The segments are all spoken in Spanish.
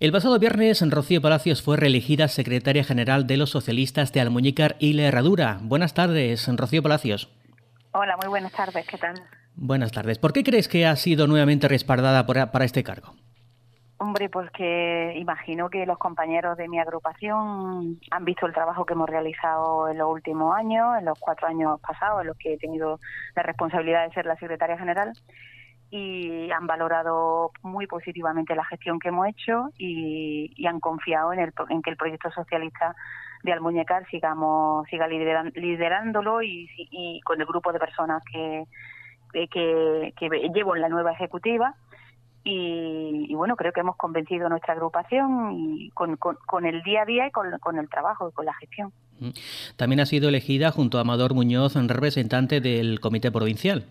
El pasado viernes, Rocío Palacios fue reelegida secretaria general de los socialistas de Almuñícar y La Herradura. Buenas tardes, Rocío Palacios. Hola, muy buenas tardes, ¿qué tal? Buenas tardes. ¿Por qué crees que ha sido nuevamente respaldada para este cargo? Hombre, porque imagino que los compañeros de mi agrupación han visto el trabajo que hemos realizado en los últimos años, en los cuatro años pasados, en los que he tenido la responsabilidad de ser la secretaria general, y han valorado muy positivamente la gestión que hemos hecho y, han confiado en, el, en que el proyecto socialista de Almuñecar sigamos siga liderándolo y, con el grupo de personas que, que, que llevo en la nueva ejecutiva y, bueno, creo que hemos convencido nuestra agrupación y con, con, el día a día y con, con, el trabajo y con la gestión. También ha sido elegida junto a Amador Muñoz, representante del Comité Provincial.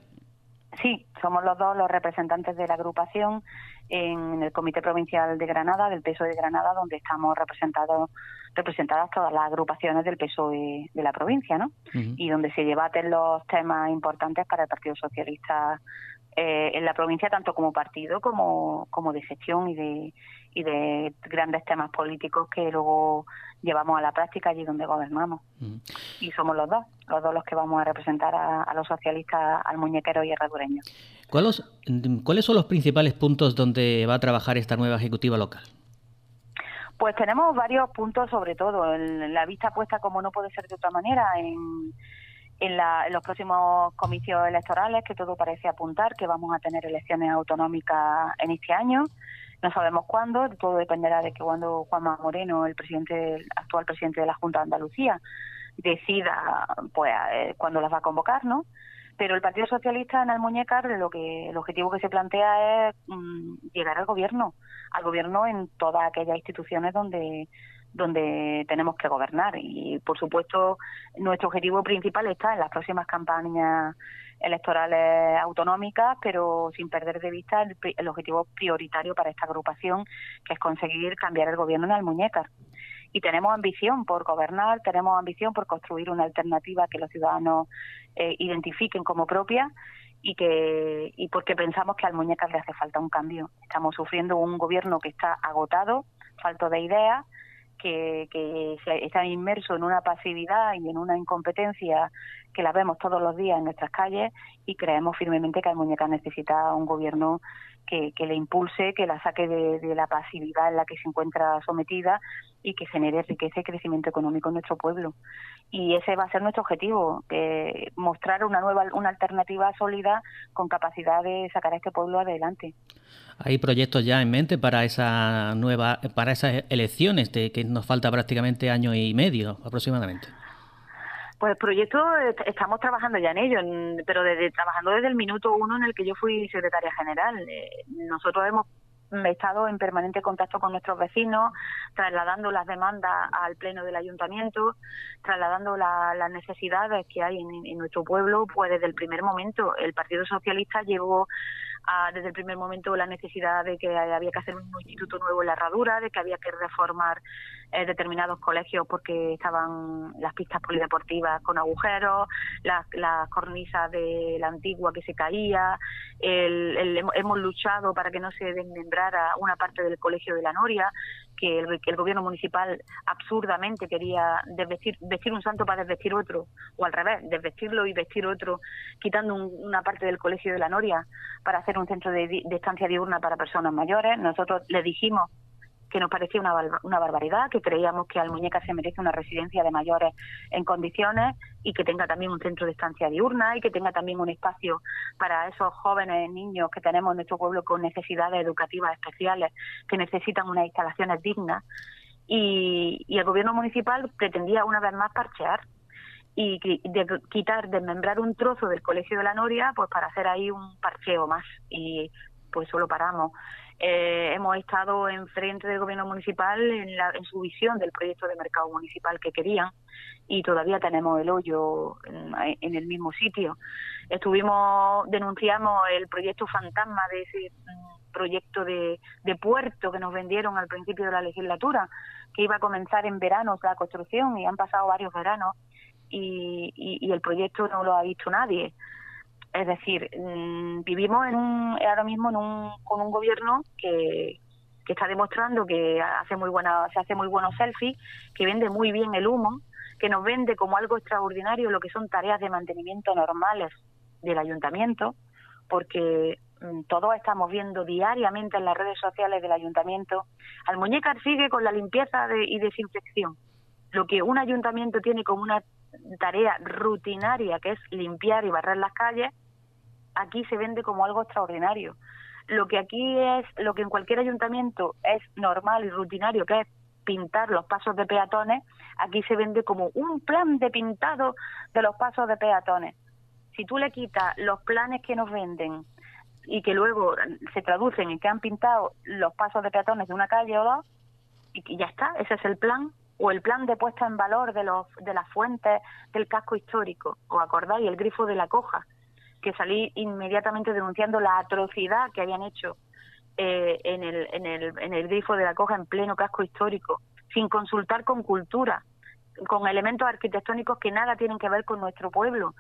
Sí, somos los dos los representantes de la agrupación en el Comité Provincial de Granada, del PSOE de Granada, donde estamos representados representadas todas las agrupaciones del PSOE de la provincia, ¿no? Y donde se debaten los temas importantes para el Partido Socialista eh, en la provincia, tanto como partido como, como de gestión y de, y de grandes temas políticos que luego llevamos a la práctica allí donde gobernamos. Y somos los dos, los dos los que vamos a representar a, los socialistas, al muñequero y herradureño. ¿Cuáles, ¿Cuáles son los principales puntos donde va a trabajar esta nueva ejecutiva local? Pues tenemos varios puntos, sobre todo, en la vista puesta, como no puede ser de otra manera, en, en, los próximos comicios electorales, que todo parece apuntar que vamos a tener elecciones autonómicas en este año. No sabemos cuándo, todo dependerá de que cuando Juanma Moreno, el presidente, el actual presidente de la Junta de Andalucía, decida pues eh, cuándo las va a convocar, ¿no? Pero el Partido Socialista en Almuñécar lo que el objetivo que se plantea es mm, llegar al gobierno, al gobierno en todas aquellas instituciones donde donde tenemos que gobernar y por supuesto nuestro objetivo principal está en las próximas campañas electorales autonómicas, pero sin perder de vista el, objetivo prioritario para esta agrupación, que es conseguir cambiar el gobierno en Almuñécar. Y tenemos ambición por gobernar, tenemos ambición por construir una alternativa que los ciudadanos eh, identifiquen como propia y que y porque pensamos que al Almuñécar le hace falta un cambio. Estamos sufriendo un gobierno que está agotado, falto de ideas, que, que están inmersos en una pasividad y en una incompetencia que la vemos todos los días en nuestras calles y creemos firmemente que Almuñeca necesita un gobierno que, que le impulse, que la saque de, la pasividad en la que se encuentra sometida y que genere riqueza y crecimiento económico en nuestro pueblo. Y ese va a ser nuestro objetivo, que mostrar una nueva, una alternativa sólida con capacidad de sacar a este pueblo adelante. ¿Hay proyectos ya en mente para esa nueva, para esas elecciones, de que nos falta prácticamente año y medio aproximadamente? Pues el proyecto estamos trabajando ya en ello, pero desde, trabajando desde el minuto uno en el que yo fui secretaria general. Eh, nosotros hemos estado en permanente contacto con nuestros vecinos, trasladando las demandas al pleno del ayuntamiento, trasladando las necesidades que hay en, nuestro pueblo, pues desde el primer momento el Partido Socialista llevó desde el primer momento la necesidad de que había que hacer un instituto nuevo en la herradura, de que había que reformar eh, determinados colegios porque estaban las pistas polideportivas con agujeros, las, cornisas de la antigua que se caía, hemos luchado para que no se desmembrara una parte del colegio de la Noria, que el, gobierno municipal absurdamente quería desvestir, vestir un santo para desvestir otro, o al revés, desvestirlo y vestir otro, quitando una parte del colegio de la Noria para hacer un centro de, de estancia diurna para personas mayores. Nosotros le dijimos que nos parecía una, una barbaridad, que creíamos que Almuñeca se merece una residencia de mayores en condiciones y que tenga también un centro de estancia diurna y que tenga también un espacio para esos jóvenes niños que tenemos en nuestro pueblo con necesidades educativas especiales, que necesitan unas instalaciones dignas. Y, y el gobierno municipal pretendía una vez más parchear y de quitar, desmembrar un trozo del Colegio de la Noria, pues para hacer ahí un parcheo más. Y pues solo paramos. Eh, hemos estado enfrente del gobierno municipal en, la, en su visión del proyecto de mercado municipal que querían y todavía tenemos el hoyo en, el mismo sitio. Estuvimos, denunciamos el proyecto fantasma de ese mm, proyecto de, de puerto que nos vendieron al principio de la legislatura, que iba a comenzar en verano la construcción y han pasado varios veranos y, y el proyecto no lo ha visto nadie. Es decir, mm, vivimos en un, ahora mismo en un, con un gobierno que, está demostrando que hace muy buena, se hace muy buenos selfies, que vende muy bien el humo, que nos vende como algo extraordinario lo que son tareas de mantenimiento normales del ayuntamiento, porque mm, todos estamos viendo diariamente en las redes sociales del ayuntamiento, al muñecar sigue con la limpieza y desinfección. Lo que un ayuntamiento tiene como una tarea rutinaria, que es limpiar y barrer las calles, aquí se vende como algo extraordinario. Lo que aquí es, lo que en cualquier ayuntamiento es normal y rutinario, que es pintar los pasos de peatones, aquí se vende como un plan de pintado de los pasos de peatones. Si tú le quitas los planes que nos venden y que luego se traducen en que han pintado los pasos de peatones de una calle o dos, y ya está, ese es el plan, o el plan de puesta en valor de, los, de las fuentes del casco histórico, o acordáis, el grifo de la coja, que salí inmediatamente denunciando la atrocidad que habían hecho eh, en, el, en, el, en el grifo de la coja en pleno casco histórico, sin consultar con cultura, con elementos arquitectónicos que nada tienen que ver con nuestro pueblo.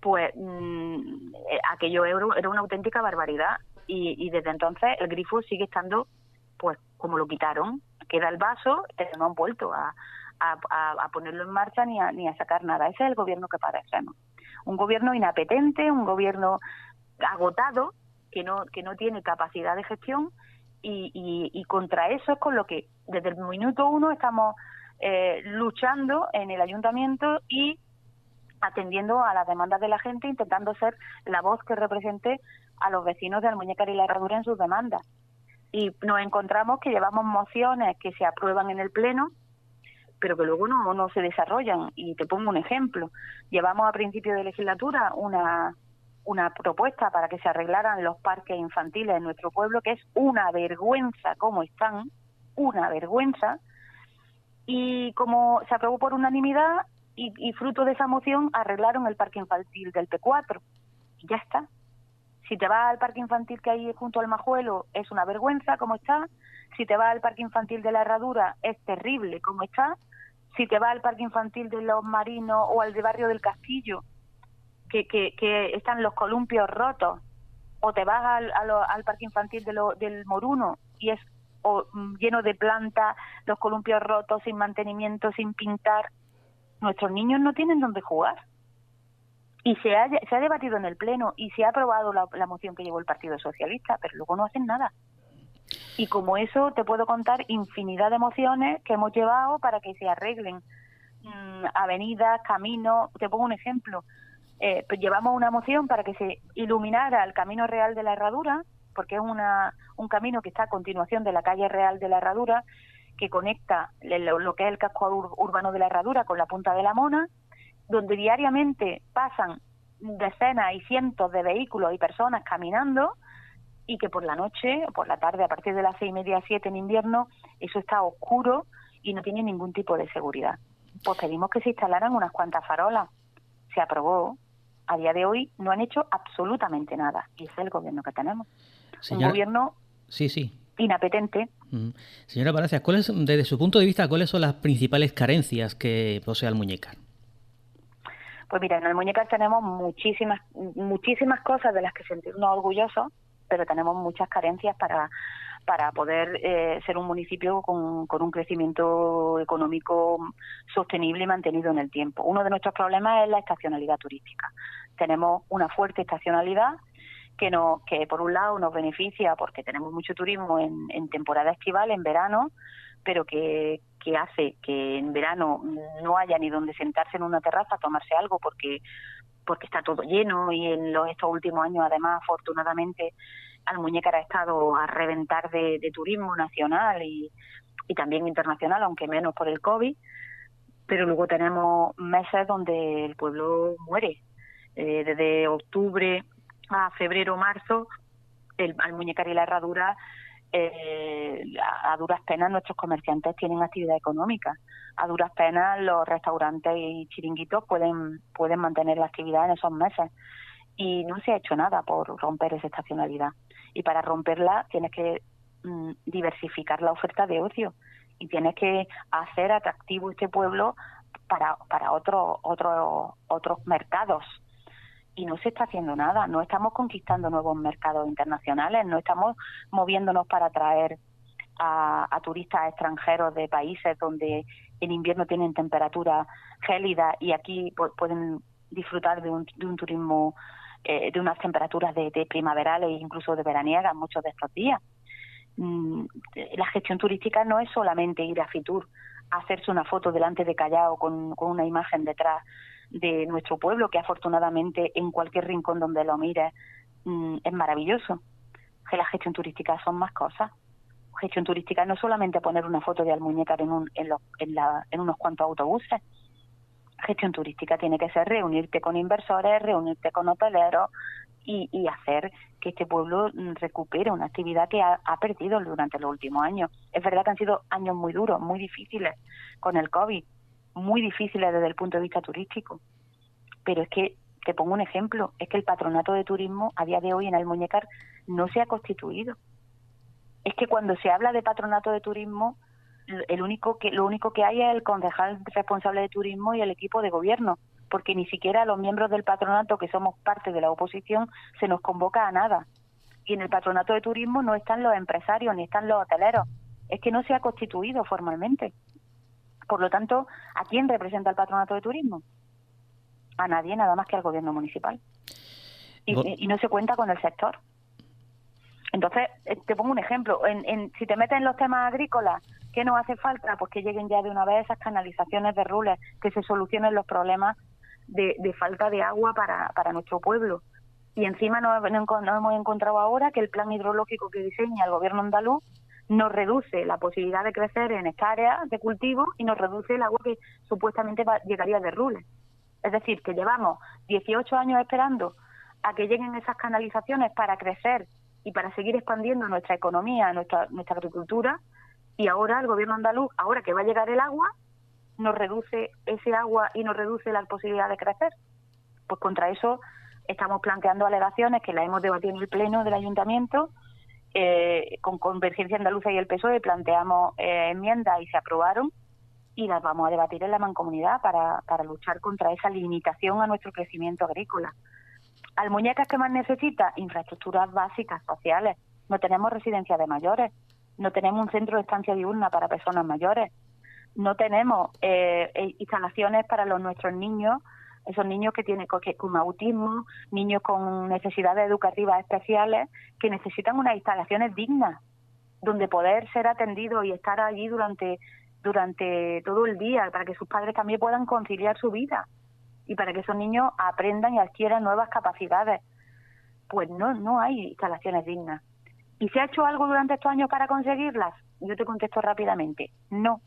Pues mm, eh, aquello era una auténtica barbaridad y, desde entonces el grifo sigue estando pues como lo quitaron, queda el vaso, no han vuelto a, a, ponerlo en marcha ni a, ni a sacar nada. Ese es el gobierno que padecemos. Un gobierno inapetente, un gobierno agotado, que no, que no tiene capacidad de gestión y, contra eso es con lo que desde el minuto uno estamos eh, luchando en el ayuntamiento y atendiendo a las demandas de la gente, intentando ser la voz que represente a los vecinos de Almuñécar y la Herradura en sus demandas. Y nos encontramos que llevamos mociones que se aprueban en el Pleno, pero que luego no, no se desarrollan. Y te pongo un ejemplo. Llevamos a principio de legislatura una, una propuesta para que se arreglaran los parques infantiles en nuestro pueblo, que es una vergüenza cómo están, una vergüenza. Y como se aprobó por unanimidad y, y fruto de esa moción arreglaron el parque infantil del P4. Y ya está. Si te vas al parque infantil que hay junto al Majuelo, es una vergüenza como está. Si te vas al parque infantil de la Herradura, es terrible como está. Si te vas al parque infantil de los Marinos o al de Barrio del Castillo, que, están los columpios rotos, o te vas al, parque infantil de del Moruno y es mm, lleno de plantas, los columpios rotos, sin mantenimiento, sin pintar. Nuestros niños no tienen dónde jugar y se ha, se ha debatido en el Pleno y se ha aprobado la, moción que llevó el Partido Socialista, pero luego no hacen nada. Y como eso te puedo contar infinidad de mociones que hemos llevado para que se arreglen mm, avenidas, caminos. Te pongo un ejemplo. Eh, pues llevamos una moción para que se iluminara el Camino Real de la Herradura, porque es una, un camino que está a continuación de la calle Real de la Herradura, que conecta lo que es el casco urbano de la Herradura con la Punta de la Mona, donde diariamente pasan decenas y cientos de vehículos y personas caminando y que por la noche o por la tarde, a partir de las seis y media, siete en invierno, eso está oscuro y no tiene ningún tipo de seguridad. Pues pedimos que se instalaran unas cuantas farolas. Se aprobó. A día de hoy no han hecho absolutamente nada. Y ese es el gobierno que tenemos. Un gobierno sí, sí. inapetente. Señora Palacios, ¿cuáles, desde su punto de vista, ¿cuáles son las principales carencias que posee Almuñécar? Pues mira, en el Muñecas tenemos muchísimas, muchísimas cosas de las que sentirnos orgullosos, pero tenemos muchas carencias para, para poder eh, ser un municipio con, con, un crecimiento económico sostenible y mantenido en el tiempo. Uno de nuestros problemas es la estacionalidad turística. Tenemos una fuerte estacionalidad que, no, que por un lado nos beneficia porque tenemos mucho turismo en, en temporada estival, en verano, pero que, que hace que en verano no haya ni donde sentarse en una terraza a tomarse algo porque porque está todo lleno y en los estos últimos años además afortunadamente Almuñécar ha estado a reventar de, turismo nacional y, y también internacional aunque menos por el COVID pero luego tenemos meses donde el pueblo muere. Eh, desde octubre a febrero marzo el Almuñécar y la Herradura eh, a, duras penas nuestros comerciantes tienen actividad económica. A duras penas los restaurantes y chiringuitos pueden, pueden mantener la actividad en esos meses. Y no se ha hecho nada por romper esa estacionalidad. Y para romperla tienes que mm, diversificar la oferta de ocio y tienes que hacer atractivo este pueblo para, para otros otros otros mercados y no se está haciendo nada, no estamos conquistando nuevos mercados internacionales, no estamos moviéndonos para atraer a, turistas extranjeros de países donde en invierno tienen temperatura gélida y aquí pueden disfrutar de un, de un turismo eh, de unas temperaturas de, primaverales e incluso de veraniegas muchos de estos días. Mm, la gestión turística no es solamente ir a Fitur hacerse una foto delante de Callao con una imagen detrás de nuestro pueblo, que afortunadamente en cualquier rincón donde lo mires mm, es maravilloso. Que la gestión turística son más cosas. Gestión turística no solamente poner una foto de Almuñécar en, un, en, en, en unos cuantos autobuses. Gestión turística tiene que ser reunirte con inversores, reunirte con hoteleros y, y hacer que este pueblo mm, recupere una actividad que ha, ha, perdido durante los últimos años. Es verdad que han sido años muy duros, muy difíciles con el COVID, muy difíciles desde el punto de vista turístico. Pero es que, te pongo un ejemplo, es que el patronato de turismo a día de hoy en el Muñecar no se ha constituido. Es que cuando se habla de patronato de turismo, el único que, lo único que hay es el concejal responsable de turismo y el equipo de gobierno, porque ni siquiera a los miembros del patronato, que somos parte de la oposición, se nos convoca a nada. Y en el patronato de turismo no están los empresarios ni están los hoteleros. Es que no se ha constituido formalmente. Por lo tanto, ¿a quién representa el patronato de turismo? A nadie, nada más que al gobierno municipal. Y, no se cuenta con el sector. Entonces, eh, te pongo un ejemplo. En, si te metes en los temas agrícolas, ¿qué nos hace falta? Pues que lleguen ya de una vez esas canalizaciones de rules, que se solucionen los problemas de, falta de agua para, para nuestro pueblo. Y encima nos, nos hemos encontrado ahora que el plan hidrológico que diseña el gobierno andaluz nos reduce la posibilidad de crecer en esta área de cultivo y nos reduce el agua que supuestamente llegaría de Rules. Es decir, que llevamos 18 años esperando a que lleguen esas canalizaciones para crecer y para seguir expandiendo nuestra economía, nuestra, nuestra agricultura, y ahora el gobierno andaluz, ahora que va a llegar el agua, nos reduce ese agua y nos reduce la posibilidad de crecer. Pues contra eso estamos planteando alegaciones que las hemos debatido en el Pleno del Ayuntamiento eh, con Convergencia Andaluza y el PSOE planteamos eh, enmiendas y se aprobaron y las vamos a debatir en la mancomunidad para, para luchar contra esa limitación a nuestro crecimiento agrícola. ¿Al muñecas que más necesita? Infraestructuras básicas, sociales. No tenemos residencia de mayores, no tenemos un centro de estancia diurna para personas mayores, no tenemos eh, instalaciones para nuestros niños esos niños que tienen con autismo, niños con necesidades educativas especiales, que necesitan unas instalaciones dignas, donde poder ser atendidos y estar allí durante, durante todo el día, para que sus padres también puedan conciliar su vida y para que esos niños aprendan y adquieran nuevas capacidades. Pues no, no hay instalaciones dignas. ¿Y se ha hecho algo durante estos años para conseguirlas? Yo te contesto rápidamente, no.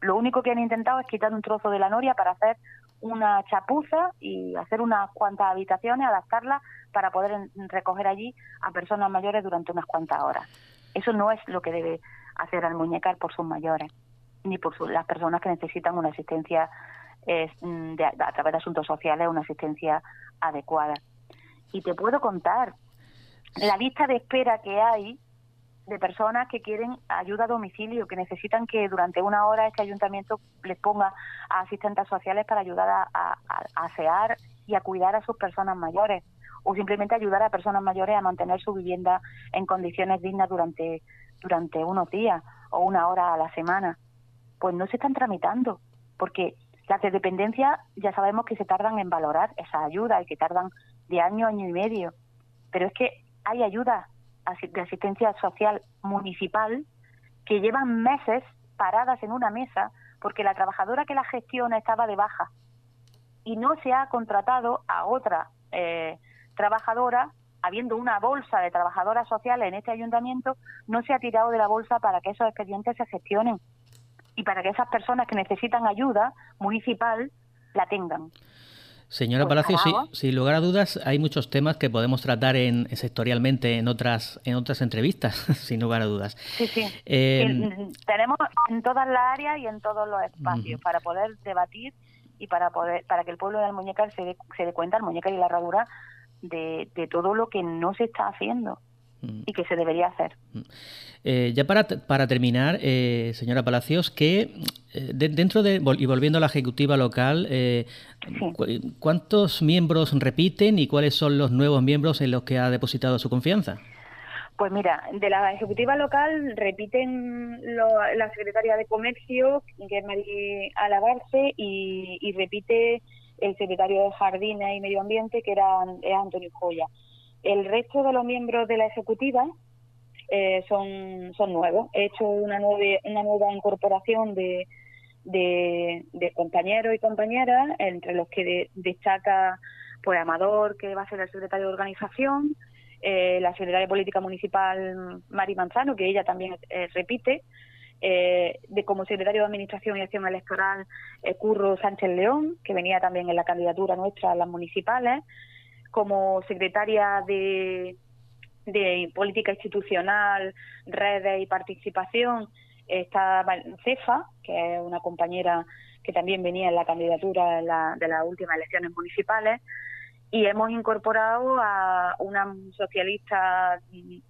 Lo único que han intentado es quitar un trozo de la noria para hacer una chapuza y hacer unas cuantas habitaciones, adaptarlas para poder recoger allí a personas mayores durante unas cuantas horas. Eso no es lo que debe hacer al muñecar por sus mayores, ni por las personas que necesitan una asistencia mm, a través de asuntos sociales, una asistencia adecuada. Y te puedo contar la lista de espera que hay de personas que quieren ayuda a domicilio, que necesitan que durante una hora este ayuntamiento les ponga a asistentes sociales para ayudar a, a, asear y a cuidar a sus personas mayores o simplemente ayudar a personas mayores a mantener su vivienda en condiciones dignas durante durante unos días o una hora a la semana. Pues no se están tramitando, porque las de dependencia ya sabemos que se tardan en valorar esa ayuda y que tardan de año, año y medio. Pero es que hay ayuda de asistencia social municipal que llevan meses paradas en una mesa porque la trabajadora que la gestiona estaba de baja y no se ha contratado a otra eh, trabajadora, habiendo una bolsa de trabajadoras sociales en este ayuntamiento, no se ha tirado de la bolsa para que esos expedientes se gestionen y para que esas personas que necesitan ayuda municipal la tengan. Señora pues Palacio, sí, sin lugar a dudas, hay muchos temas que podemos tratar en, sectorialmente en otras en otras entrevistas, sin lugar a dudas. Sí, sí. Eh, tenemos en todas las áreas y en todos los espacios para poder debatir y para poder para que el pueblo del Muñecar se dé, se dé cuenta, el Muñecar y la Herradura, de, de todo lo que no se está haciendo. Y que se debería hacer. Mm. Eh, ya para, para terminar, eh, señora Palacios, que eh, dentro de, y volviendo a la ejecutiva local, eh, ¿cuántos miembros repiten y cuáles son los nuevos miembros en los que ha depositado su confianza? Pues mira, de la ejecutiva local repiten la secretaria de Comercio, que es María Alabarce, y, repite el secretario de Jardines y Medio Ambiente, que era Antonio Joya. El resto de los miembros de la ejecutiva eh, son, son nuevos. He hecho una, nueve, una nueva incorporación de, de, compañeros y compañeras, entre los que destaca pues Amador, que va a ser el secretario de organización, eh, la secretaria de Política Municipal Mari Manzano, que ella también eh, repite, eh, de como secretario de Administración y Acción Electoral Curro Sánchez León, que venía también en la candidatura nuestra a las municipales, como secretaria de, de Política Institucional, Redes y Participación, está Cefa, que es una compañera que también venía en la candidatura de las últimas elecciones municipales, y hemos incorporado a una socialista de,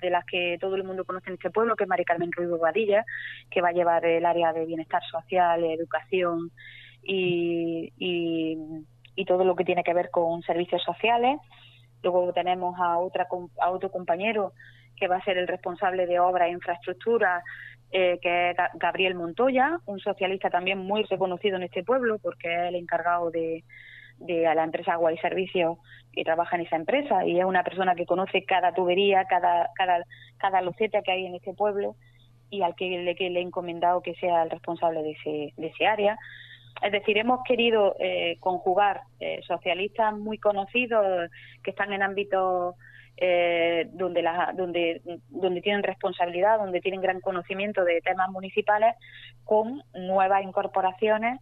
de las que todo el mundo conoce en este pueblo, que es María Carmen Ruiz Bobadilla, que va a llevar el área de bienestar social, educación y, y, todo lo que tiene que ver con servicios sociales. Luego tenemos a, otra, a otro compañero que va a ser el responsable de obra e infraestructura, eh, que es Gabriel Montoya, un socialista también muy reconocido en este pueblo porque es el encargado de de a la empresa Agua y Servicios que trabaja en esa empresa y es una persona que conoce cada tubería, cada, cada, cada loceta que hay en este pueblo y al que le, que le he encomendado que sea el responsable de ese, de ese área. Es decir, hemos querido eh, conjugar eh, socialistas muy conocidos que están en ámbitos eh, donde, donde, donde tienen responsabilidad, donde tienen gran conocimiento de temas municipales, con nuevas incorporaciones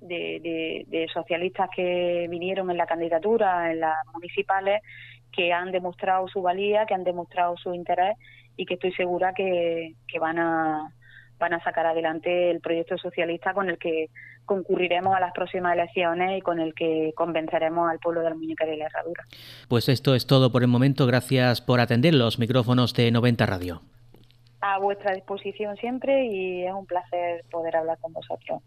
de, socialistas que vinieron en la candidatura, en las municipales, que han demostrado su valía, que han demostrado su interés y que estoy segura que, van a van a sacar adelante el proyecto socialista con el que concurriremos a las próximas elecciones y con el que convenceremos al pueblo de la muñeca y la herradura. Pues esto es todo por el momento. Gracias por atender los micrófonos de 90 Radio. A vuestra disposición siempre y es un placer poder hablar con vosotros.